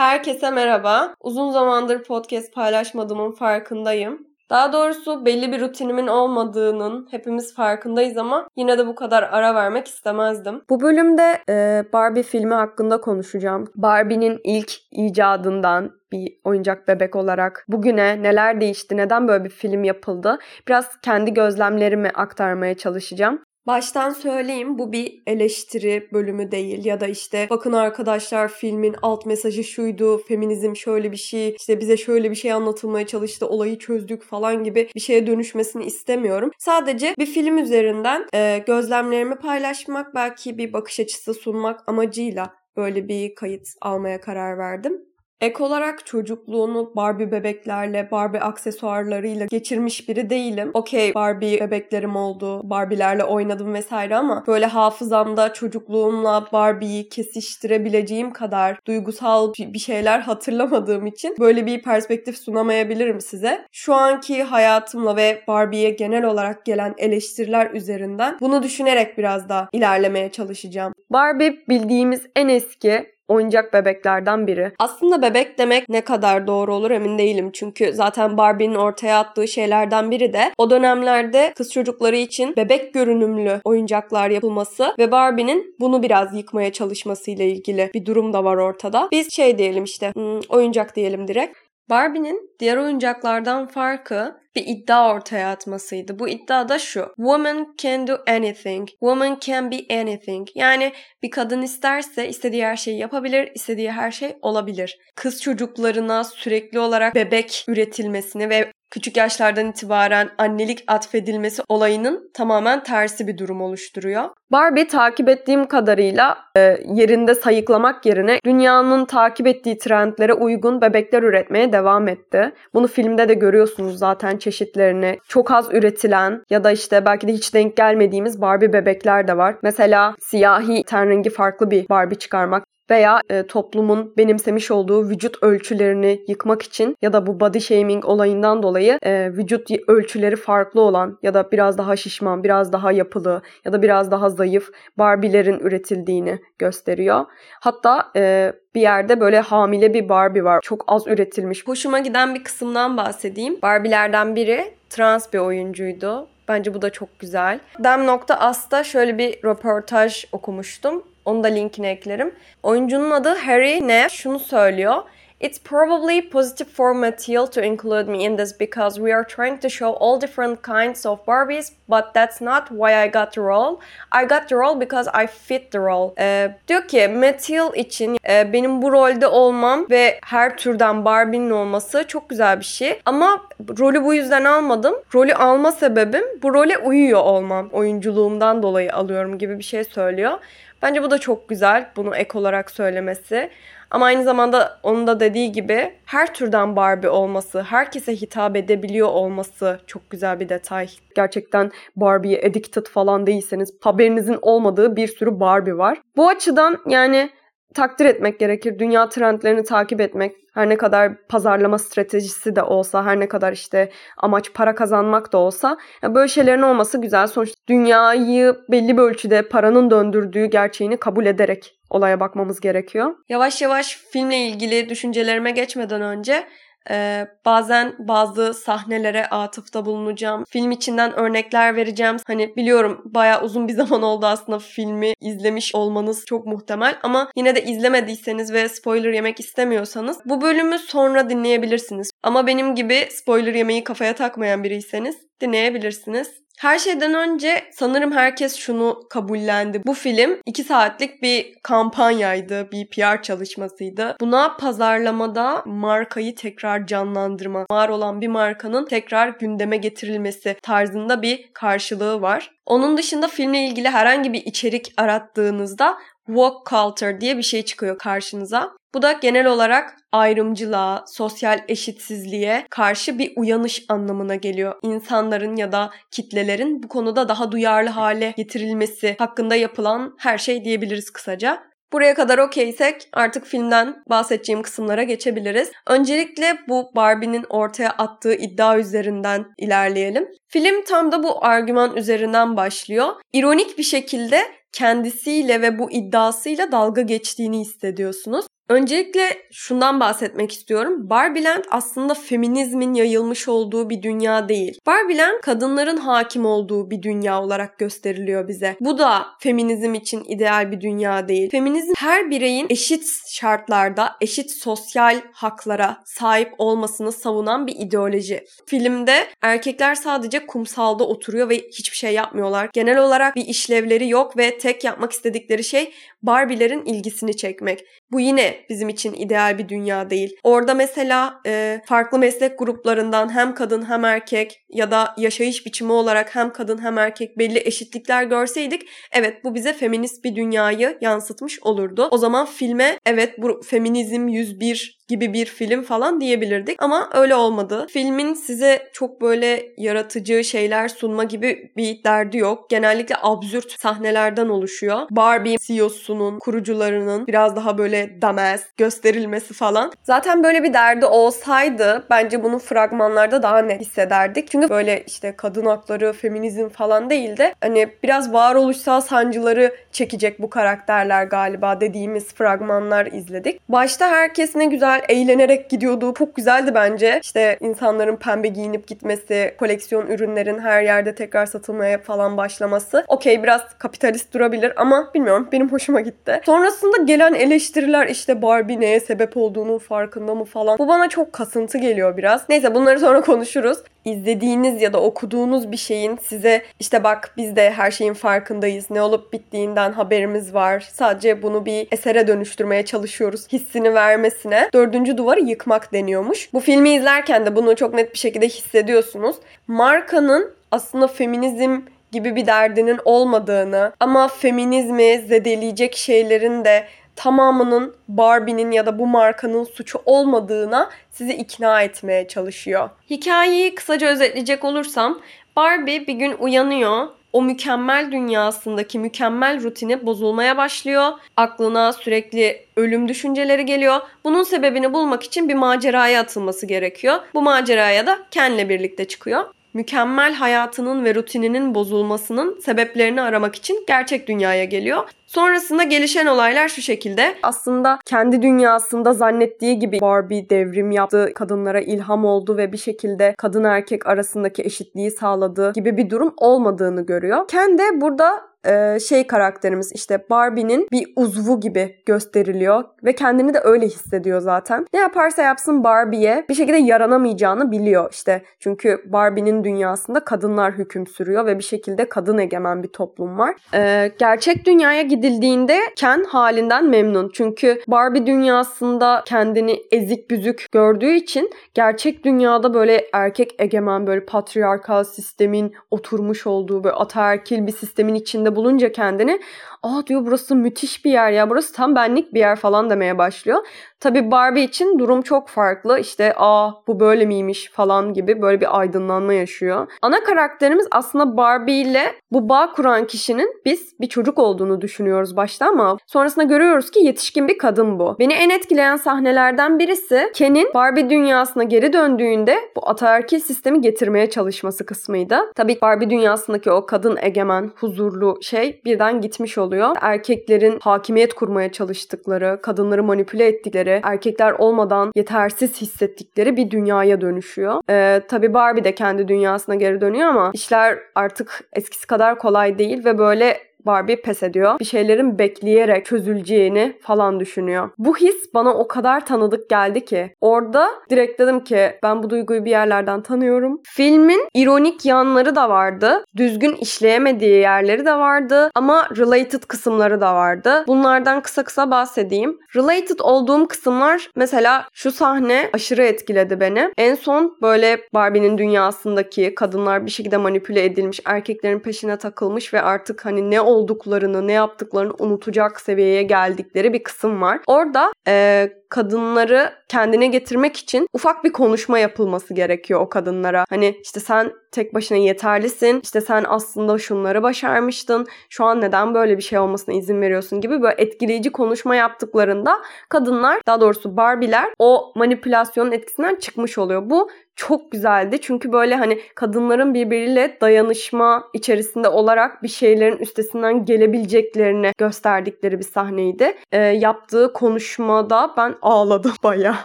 Herkese merhaba. Uzun zamandır podcast paylaşmadığımın farkındayım. Daha doğrusu belli bir rutinimin olmadığının hepimiz farkındayız ama yine de bu kadar ara vermek istemezdim. Bu bölümde e, Barbie filmi hakkında konuşacağım. Barbie'nin ilk icadından bir oyuncak bebek olarak bugüne neler değişti, neden böyle bir film yapıldı biraz kendi gözlemlerimi aktarmaya çalışacağım. Baştan söyleyeyim bu bir eleştiri bölümü değil ya da işte bakın arkadaşlar filmin alt mesajı şuydu feminizm şöyle bir şey işte bize şöyle bir şey anlatılmaya çalıştı olayı çözdük falan gibi bir şeye dönüşmesini istemiyorum. Sadece bir film üzerinden e, gözlemlerimi paylaşmak belki bir bakış açısı sunmak amacıyla böyle bir kayıt almaya karar verdim. Ek olarak çocukluğunu Barbie bebeklerle, Barbie aksesuarlarıyla geçirmiş biri değilim. Okey Barbie bebeklerim oldu, Barbie'lerle oynadım vesaire ama böyle hafızamda çocukluğumla Barbie'yi kesiştirebileceğim kadar duygusal bir şeyler hatırlamadığım için böyle bir perspektif sunamayabilirim size. Şu anki hayatımla ve Barbie'ye genel olarak gelen eleştiriler üzerinden bunu düşünerek biraz daha ilerlemeye çalışacağım. Barbie bildiğimiz en eski oyuncak bebeklerden biri. Aslında bebek demek ne kadar doğru olur emin değilim. Çünkü zaten Barbie'nin ortaya attığı şeylerden biri de o dönemlerde kız çocukları için bebek görünümlü oyuncaklar yapılması ve Barbie'nin bunu biraz yıkmaya çalışmasıyla ilgili bir durum da var ortada. Biz şey diyelim işte hmm, oyuncak diyelim direkt. Barbie'nin diğer oyuncaklardan farkı bir iddia ortaya atmasıydı. Bu iddia da şu. Woman can do anything. Woman can be anything. Yani bir kadın isterse istediği her şeyi yapabilir, istediği her şey olabilir. Kız çocuklarına sürekli olarak bebek üretilmesini ve küçük yaşlardan itibaren annelik atfedilmesi olayının tamamen tersi bir durum oluşturuyor. Barbie takip ettiğim kadarıyla e, yerinde sayıklamak yerine dünyanın takip ettiği trendlere uygun bebekler üretmeye devam etti. Bunu filmde de görüyorsunuz zaten çeşitlerini. Çok az üretilen ya da işte belki de hiç denk gelmediğimiz Barbie bebekler de var. Mesela siyahi ten rengi farklı bir Barbie çıkarmak veya e, toplumun benimsemiş olduğu vücut ölçülerini yıkmak için ya da bu body shaming olayından dolayı e, vücut ölçüleri farklı olan ya da biraz daha şişman, biraz daha yapılı ya da biraz daha zayıf Barbie'lerin üretildiğini gösteriyor. Hatta e, bir yerde böyle hamile bir Barbie var. Çok az üretilmiş. Hoşuma giden bir kısımdan bahsedeyim. Barbie'lerden biri trans bir oyuncuydu. Bence bu da çok güzel. Dem.as'ta şöyle bir röportaj okumuştum. Onu da linkine eklerim. Oyuncunun adı Harry Neff şunu söylüyor. It's probably positive for Mattel to include me in this because we are trying to show all different kinds of Barbies, but that's not why I got the role. I got the role because I fit the role. Ee, diyor ki Mattel için e, benim bu rolde olmam ve her türden Barbie'nin olması çok güzel bir şey. Ama rolü bu yüzden almadım. Rolü alma sebebim bu role uyuyor olmam. Oyunculuğumdan dolayı alıyorum gibi bir şey söylüyor. Bence bu da çok güzel bunu ek olarak söylemesi. Ama aynı zamanda onun da dediği gibi her türden Barbie olması, herkese hitap edebiliyor olması çok güzel bir detay. Gerçekten Barbie'ye addicted falan değilseniz haberinizin olmadığı bir sürü Barbie var. Bu açıdan yani takdir etmek gerekir. Dünya trendlerini takip etmek her ne kadar pazarlama stratejisi de olsa, her ne kadar işte amaç para kazanmak da olsa böyle şeylerin olması güzel. Sonuçta dünyayı belli bir ölçüde paranın döndürdüğü gerçeğini kabul ederek olaya bakmamız gerekiyor. Yavaş yavaş filmle ilgili düşüncelerime geçmeden önce ee, bazen bazı sahnelere atıfta bulunacağım. Film içinden örnekler vereceğim. Hani biliyorum baya uzun bir zaman oldu aslında filmi izlemiş olmanız çok muhtemel. Ama yine de izlemediyseniz ve spoiler yemek istemiyorsanız bu bölümü sonra dinleyebilirsiniz. Ama benim gibi spoiler yemeyi kafaya takmayan biriyseniz dinleyebilirsiniz. Her şeyden önce sanırım herkes şunu kabullendi. Bu film 2 saatlik bir kampanyaydı, bir PR çalışmasıydı. Buna pazarlamada markayı tekrar canlandırma, var olan bir markanın tekrar gündeme getirilmesi tarzında bir karşılığı var. Onun dışında filmle ilgili herhangi bir içerik arattığınızda woke culture diye bir şey çıkıyor karşınıza. Bu da genel olarak ayrımcılığa, sosyal eşitsizliğe karşı bir uyanış anlamına geliyor. İnsanların ya da kitlelerin bu konuda daha duyarlı hale getirilmesi hakkında yapılan her şey diyebiliriz kısaca. Buraya kadar okeysek artık filmden bahsedeceğim kısımlara geçebiliriz. Öncelikle bu Barbie'nin ortaya attığı iddia üzerinden ilerleyelim. Film tam da bu argüman üzerinden başlıyor. İronik bir şekilde kendisiyle ve bu iddiasıyla dalga geçtiğini hissediyorsunuz. Öncelikle şundan bahsetmek istiyorum. Barbieland aslında feminizmin yayılmış olduğu bir dünya değil. Barbieland kadınların hakim olduğu bir dünya olarak gösteriliyor bize. Bu da feminizm için ideal bir dünya değil. Feminizm her bireyin eşit şartlarda, eşit sosyal haklara sahip olmasını savunan bir ideoloji. Filmde erkekler sadece kumsalda oturuyor ve hiçbir şey yapmıyorlar. Genel olarak bir işlevleri yok ve tek yapmak istedikleri şey Barbie'lerin ilgisini çekmek. Bu yine bizim için ideal bir dünya değil. Orada mesela e, farklı meslek gruplarından hem kadın hem erkek ya da yaşayış biçimi olarak hem kadın hem erkek belli eşitlikler görseydik evet bu bize feminist bir dünyayı yansıtmış olurdu. O zaman filme evet bu feminizm 101 gibi bir film falan diyebilirdik ama öyle olmadı. Filmin size çok böyle yaratıcı şeyler sunma gibi bir derdi yok. Genellikle absürt sahnelerden oluşuyor. Barbie CEO'sunun, kurucularının biraz daha böyle damaz gösterilmesi falan. Zaten böyle bir derdi olsaydı bence bunu fragmanlarda daha net hissederdik. Çünkü böyle işte kadın hakları, feminizm falan değil de hani biraz varoluşsal sancıları çekecek bu karakterler galiba dediğimiz fragmanlar izledik. Başta herkes ne güzel eğlenerek gidiyordu. Çok güzeldi bence. İşte insanların pembe giyinip gitmesi, koleksiyon ürünlerin her yerde tekrar satılmaya falan başlaması. Okey biraz kapitalist durabilir ama bilmiyorum benim hoşuma gitti. Sonrasında gelen eleştiriler işte Barbie neye sebep olduğunun farkında mı falan. Bu bana çok kasıntı geliyor biraz. Neyse bunları sonra konuşuruz izlediğiniz ya da okuduğunuz bir şeyin size işte bak biz de her şeyin farkındayız. Ne olup bittiğinden haberimiz var. Sadece bunu bir esere dönüştürmeye çalışıyoruz. Hissini vermesine dördüncü duvarı yıkmak deniyormuş. Bu filmi izlerken de bunu çok net bir şekilde hissediyorsunuz. Markanın aslında feminizm gibi bir derdinin olmadığını ama feminizmi zedeleyecek şeylerin de tamamının Barbie'nin ya da bu markanın suçu olmadığına sizi ikna etmeye çalışıyor. Hikayeyi kısaca özetleyecek olursam Barbie bir gün uyanıyor o mükemmel dünyasındaki mükemmel rutini bozulmaya başlıyor. Aklına sürekli ölüm düşünceleri geliyor. Bunun sebebini bulmak için bir maceraya atılması gerekiyor. Bu maceraya da Ken'le birlikte çıkıyor mükemmel hayatının ve rutininin bozulmasının sebeplerini aramak için gerçek dünyaya geliyor. Sonrasında gelişen olaylar şu şekilde. Aslında kendi dünyasında zannettiği gibi Barbie devrim yaptı, kadınlara ilham oldu ve bir şekilde kadın erkek arasındaki eşitliği sağladığı gibi bir durum olmadığını görüyor. Ken de burada e, şey karakterimiz işte Barbie'nin bir uzvu gibi gösteriliyor ve kendini de öyle hissediyor zaten. Ne yaparsa yapsın Barbie'ye bir şekilde yaranamayacağını biliyor işte. Çünkü Barbie'nin dünyasında kadınlar hüküm sürüyor ve bir şekilde kadın egemen bir toplum var. E, gerçek dünyaya gidildiğinde Ken halinden memnun. Çünkü Barbie dünyasında kendini ezik büzük gördüğü için gerçek dünyada böyle erkek egemen böyle patriarkal sistemin oturmuş olduğu böyle ataerkil bir sistemin içinde bulunca kendini aa diyor burası müthiş bir yer ya burası tam benlik bir yer falan demeye başlıyor. Tabii Barbie için durum çok farklı. İşte aa bu böyle miymiş falan gibi böyle bir aydınlanma yaşıyor. Ana karakterimiz aslında Barbie ile bu bağ kuran kişinin biz bir çocuk olduğunu düşünüyoruz başta ama sonrasında görüyoruz ki yetişkin bir kadın bu. Beni en etkileyen sahnelerden birisi Ken'in Barbie dünyasına geri döndüğünde bu ataerkil sistemi getirmeye çalışması kısmıydı. Tabii Barbie dünyasındaki o kadın egemen, huzurlu şey birden gitmiş oluyor. Erkeklerin hakimiyet kurmaya çalıştıkları, kadınları manipüle ettikleri, erkekler olmadan yetersiz hissettikleri bir dünyaya dönüşüyor. Ee, tabii Barbie de kendi dünyasına geri dönüyor ama işler artık eskisi kadar kolay değil ve böyle Barbie pes ediyor. Bir şeylerin bekleyerek çözüleceğini falan düşünüyor. Bu his bana o kadar tanıdık geldi ki. Orada direkt dedim ki ben bu duyguyu bir yerlerden tanıyorum. Filmin ironik yanları da vardı. Düzgün işleyemediği yerleri de vardı. Ama related kısımları da vardı. Bunlardan kısa kısa bahsedeyim. Related olduğum kısımlar mesela şu sahne aşırı etkiledi beni. En son böyle Barbie'nin dünyasındaki kadınlar bir şekilde manipüle edilmiş, erkeklerin peşine takılmış ve artık hani ne olduklarını, ne yaptıklarını unutacak seviyeye geldikleri bir kısım var. Orada e, kadınları kendine getirmek için ufak bir konuşma yapılması gerekiyor o kadınlara. Hani işte sen tek başına yeterlisin. İşte sen aslında şunları başarmıştın. Şu an neden böyle bir şey olmasına izin veriyorsun gibi böyle etkileyici konuşma yaptıklarında kadınlar daha doğrusu Barbie'ler o manipülasyonun etkisinden çıkmış oluyor. Bu çok güzeldi. Çünkü böyle hani kadınların birbiriyle dayanışma içerisinde olarak bir şeylerin üstesinden gelebileceklerini gösterdikleri bir sahneydi. Ee, yaptığı konuşmada ben ağladım baya.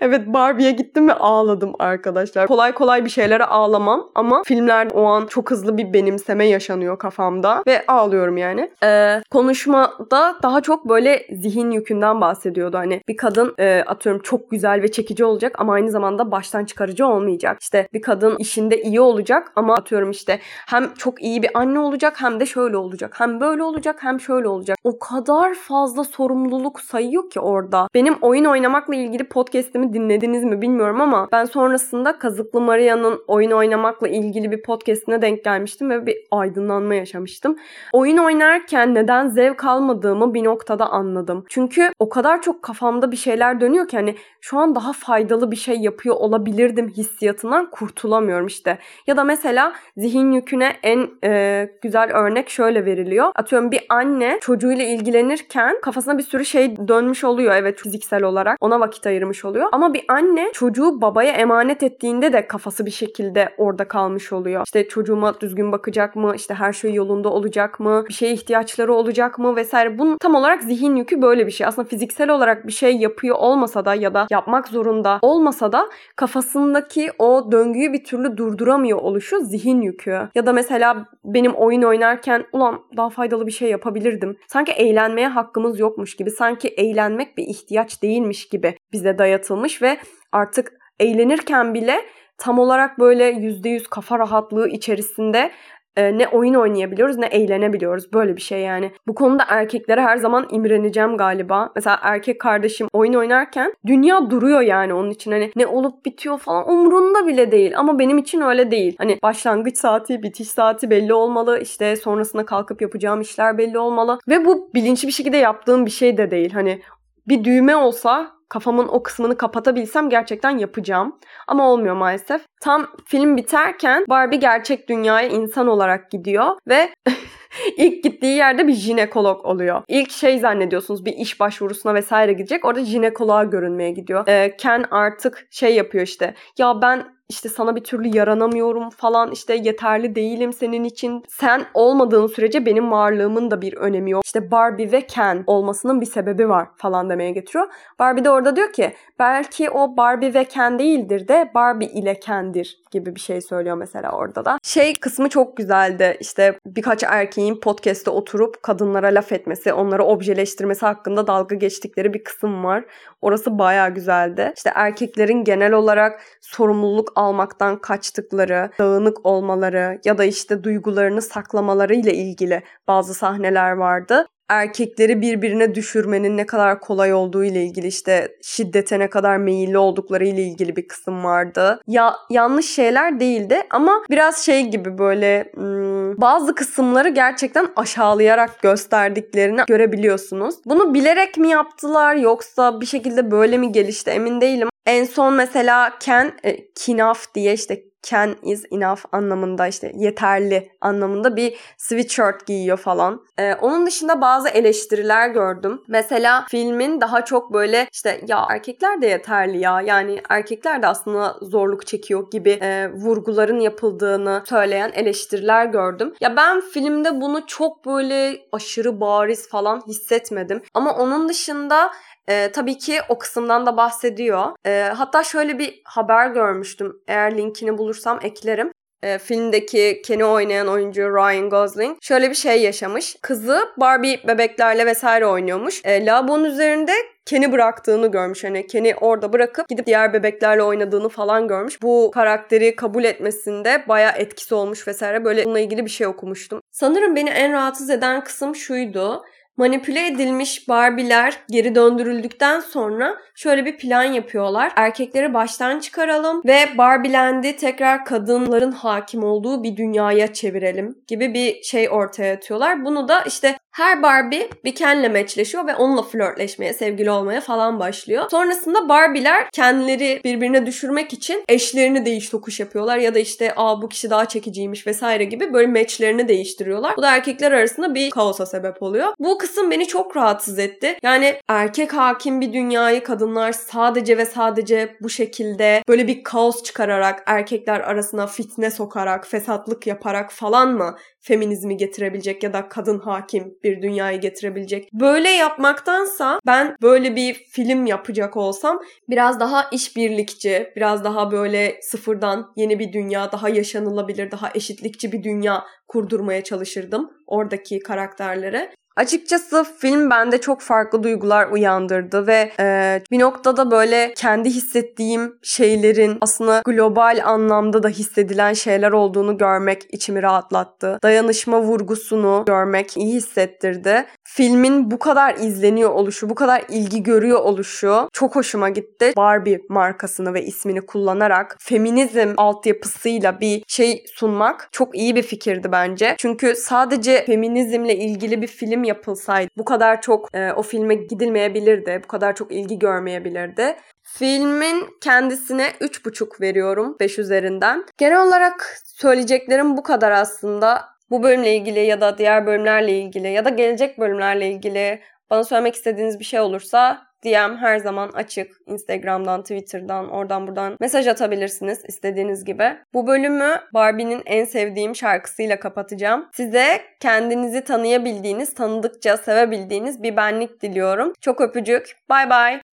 Evet Barbie'ye gittim ve ağladım arkadaşlar. Kolay kolay bir şeylere ağlamam ama filmler o an çok hızlı bir benimseme yaşanıyor kafamda ve ağlıyorum yani. Ee, konuşmada daha çok böyle zihin yükünden bahsediyordu. Hani bir kadın e, atıyorum çok güzel ve çekici olacak ama aynı zamanda baştan çıkarıcı olmayacak. İşte bir kadın işinde iyi olacak ama atıyorum işte hem çok iyi bir anne olacak hem de şöyle olacak. Hem böyle olacak hem şöyle olacak. O kadar fazla sorumluluk sayıyor ki orada. Benim oyun oynamakla ilgili podcast'imi dinlediniz mi bilmiyorum ama ben sonrasında Kazıklı Maria'nın oyun oynamakla ilgili bir podcast'ine denk gelmiştim ve bir aydınlanma yaşamıştım. Oyun oynarken neden zevk almadığımı bir noktada anladım. Çünkü o kadar çok kafamda bir şeyler dönüyor ki hani şu an daha faydalı bir şey yapıyor olabilirdim hissiyatından kurtulamıyorum işte. Ya da mesela zihin yüküne en e, güzel örnek şöyle veriliyor. Atıyorum bir anne çocuğuyla ilgilenirken kafasına bir sürü şey dönmüş oluyor evet fiziksel olarak. Ona vakit ayırmış oluyor. Ama bir anne çocuğu babaya emanet ettiğinde de kafası bir şekilde orada kalmış oluyor. İşte çocuğuma düzgün bakacak mı? İşte her şey yolunda olacak mı? Bir şeye ihtiyaçları olacak mı? Vesaire. Bunun tam olarak zihin yükü böyle bir şey. Aslında fiziksel olarak bir şey yapıyor olmasa da ya da yapmak zorunda olmasa da kafasındaki o döngüyü bir türlü durduramıyor oluşu zihin yükü. Ya da mesela benim oyun oynarken ulan daha faydalı bir şey yapabilirdim. Sanki eğlenmeye hakkımız yokmuş gibi. Sanki eğlenmek bir ihtiyaç değilmiş gibi bize dayatılmış ve artık eğlenirken bile tam olarak böyle %100 kafa rahatlığı içerisinde e, ne oyun oynayabiliyoruz ne eğlenebiliyoruz. Böyle bir şey yani. Bu konuda erkeklere her zaman imreneceğim galiba. Mesela erkek kardeşim oyun oynarken dünya duruyor yani onun için. Hani ne olup bitiyor falan umurunda bile değil. Ama benim için öyle değil. Hani başlangıç saati, bitiş saati belli olmalı. İşte sonrasında kalkıp yapacağım işler belli olmalı. Ve bu bilinçli bir şekilde yaptığım bir şey de değil. Hani bir düğme olsa kafamın o kısmını kapatabilsem gerçekten yapacağım. Ama olmuyor maalesef. Tam film biterken Barbie gerçek dünyaya insan olarak gidiyor ve ilk gittiği yerde bir jinekolog oluyor. İlk şey zannediyorsunuz bir iş başvurusuna vesaire gidecek. Orada jinekoloğa görünmeye gidiyor. Ee, Ken artık şey yapıyor işte. Ya ben işte sana bir türlü yaranamıyorum falan işte yeterli değilim senin için. Sen olmadığın sürece benim varlığımın da bir önemi yok. İşte Barbie ve Ken olmasının bir sebebi var falan demeye getiriyor. Barbie de orada diyor ki belki o Barbie ve Ken değildir de Barbie ile Ken'dir gibi bir şey söylüyor mesela orada da. Şey kısmı çok güzeldi. İşte birkaç erkeğin podcast'te oturup kadınlara laf etmesi, onları objeleştirmesi hakkında dalga geçtikleri bir kısım var. Orası baya güzeldi. İşte erkeklerin genel olarak sorumluluk almaktan kaçtıkları, dağınık olmaları ya da işte duygularını saklamaları ile ilgili bazı sahneler vardı erkekleri birbirine düşürmenin ne kadar kolay olduğu ile ilgili işte şiddete ne kadar meyilli oldukları ile ilgili bir kısım vardı. Ya yanlış şeyler değildi ama biraz şey gibi böyle hmm, bazı kısımları gerçekten aşağılayarak gösterdiklerini görebiliyorsunuz. Bunu bilerek mi yaptılar yoksa bir şekilde böyle mi gelişti emin değilim. En son mesela e, Kinaf diye işte can is enough anlamında işte yeterli anlamında bir sweatshirt giyiyor falan. Ee, onun dışında bazı eleştiriler gördüm. Mesela filmin daha çok böyle işte ya erkekler de yeterli ya yani erkekler de aslında zorluk çekiyor gibi e, vurguların yapıldığını söyleyen eleştiriler gördüm. Ya ben filmde bunu çok böyle aşırı bariz falan hissetmedim. Ama onun dışında e, tabii ki o kısımdan da bahsediyor. E, hatta şöyle bir haber görmüştüm. Eğer linkini bulursam eklerim e, filmdeki Ken'i oynayan oyuncu Ryan Gosling şöyle bir şey yaşamış. Kızı Barbie bebeklerle vesaire oynuyormuş. E, lavabonun üzerinde Ken'i bıraktığını görmüş. Hani Ken'i orada bırakıp gidip diğer bebeklerle oynadığını falan görmüş. Bu karakteri kabul etmesinde baya etkisi olmuş vesaire. Böyle bununla ilgili bir şey okumuştum. Sanırım beni en rahatsız eden kısım şuydu. Manipüle edilmiş Barbie'ler geri döndürüldükten sonra şöyle bir plan yapıyorlar. Erkekleri baştan çıkaralım ve Barbieland'i tekrar kadınların hakim olduğu bir dünyaya çevirelim gibi bir şey ortaya atıyorlar. Bunu da işte Her Barbie bir Ken'le meçleşiyor ve onunla flörtleşmeye, sevgili olmaya falan başlıyor. Sonrasında Barbie'ler kendileri birbirine düşürmek için eşlerini değiş tokuş yapıyorlar ya da işte aa bu kişi daha çekiciymiş vesaire gibi böyle meçlerini değiştiriyorlar. Bu da erkekler arasında bir kaosa sebep oluyor. Bu kısım beni çok rahatsız etti. Yani erkek hakim bir dünyayı kadınlar sadece ve sadece bu şekilde böyle bir kaos çıkararak erkekler arasına fitne sokarak, fesatlık yaparak falan mı feminizmi getirebilecek ya da kadın hakim bir dünyayı getirebilecek. Böyle yapmaktansa ben böyle bir film yapacak olsam biraz daha işbirlikçi, biraz daha böyle sıfırdan yeni bir dünya, daha yaşanılabilir, daha eşitlikçi bir dünya kurdurmaya çalışırdım oradaki karakterlere. Açıkçası film bende çok farklı duygular uyandırdı ve e, bir noktada böyle kendi hissettiğim şeylerin aslında global anlamda da hissedilen şeyler olduğunu görmek içimi rahatlattı. Dayanışma vurgusunu görmek iyi hissettirdi. Filmin bu kadar izleniyor oluşu, bu kadar ilgi görüyor oluşu çok hoşuma gitti. Barbie markasını ve ismini kullanarak feminizm altyapısıyla bir şey sunmak çok iyi bir fikirdi bence. Çünkü sadece feminizmle ilgili bir film film yapılsaydı bu kadar çok e, o filme gidilmeyebilirdi. Bu kadar çok ilgi görmeyebilirdi. Filmin kendisine 3.5 veriyorum 5 üzerinden. Genel olarak söyleyeceklerim bu kadar aslında. Bu bölümle ilgili ya da diğer bölümlerle ilgili ya da gelecek bölümlerle ilgili bana söylemek istediğiniz bir şey olursa DM her zaman açık. Instagram'dan, Twitter'dan, oradan buradan mesaj atabilirsiniz istediğiniz gibi. Bu bölümü Barbie'nin en sevdiğim şarkısıyla kapatacağım. Size kendinizi tanıyabildiğiniz, tanıdıkça sevebildiğiniz bir benlik diliyorum. Çok öpücük. Bye bye.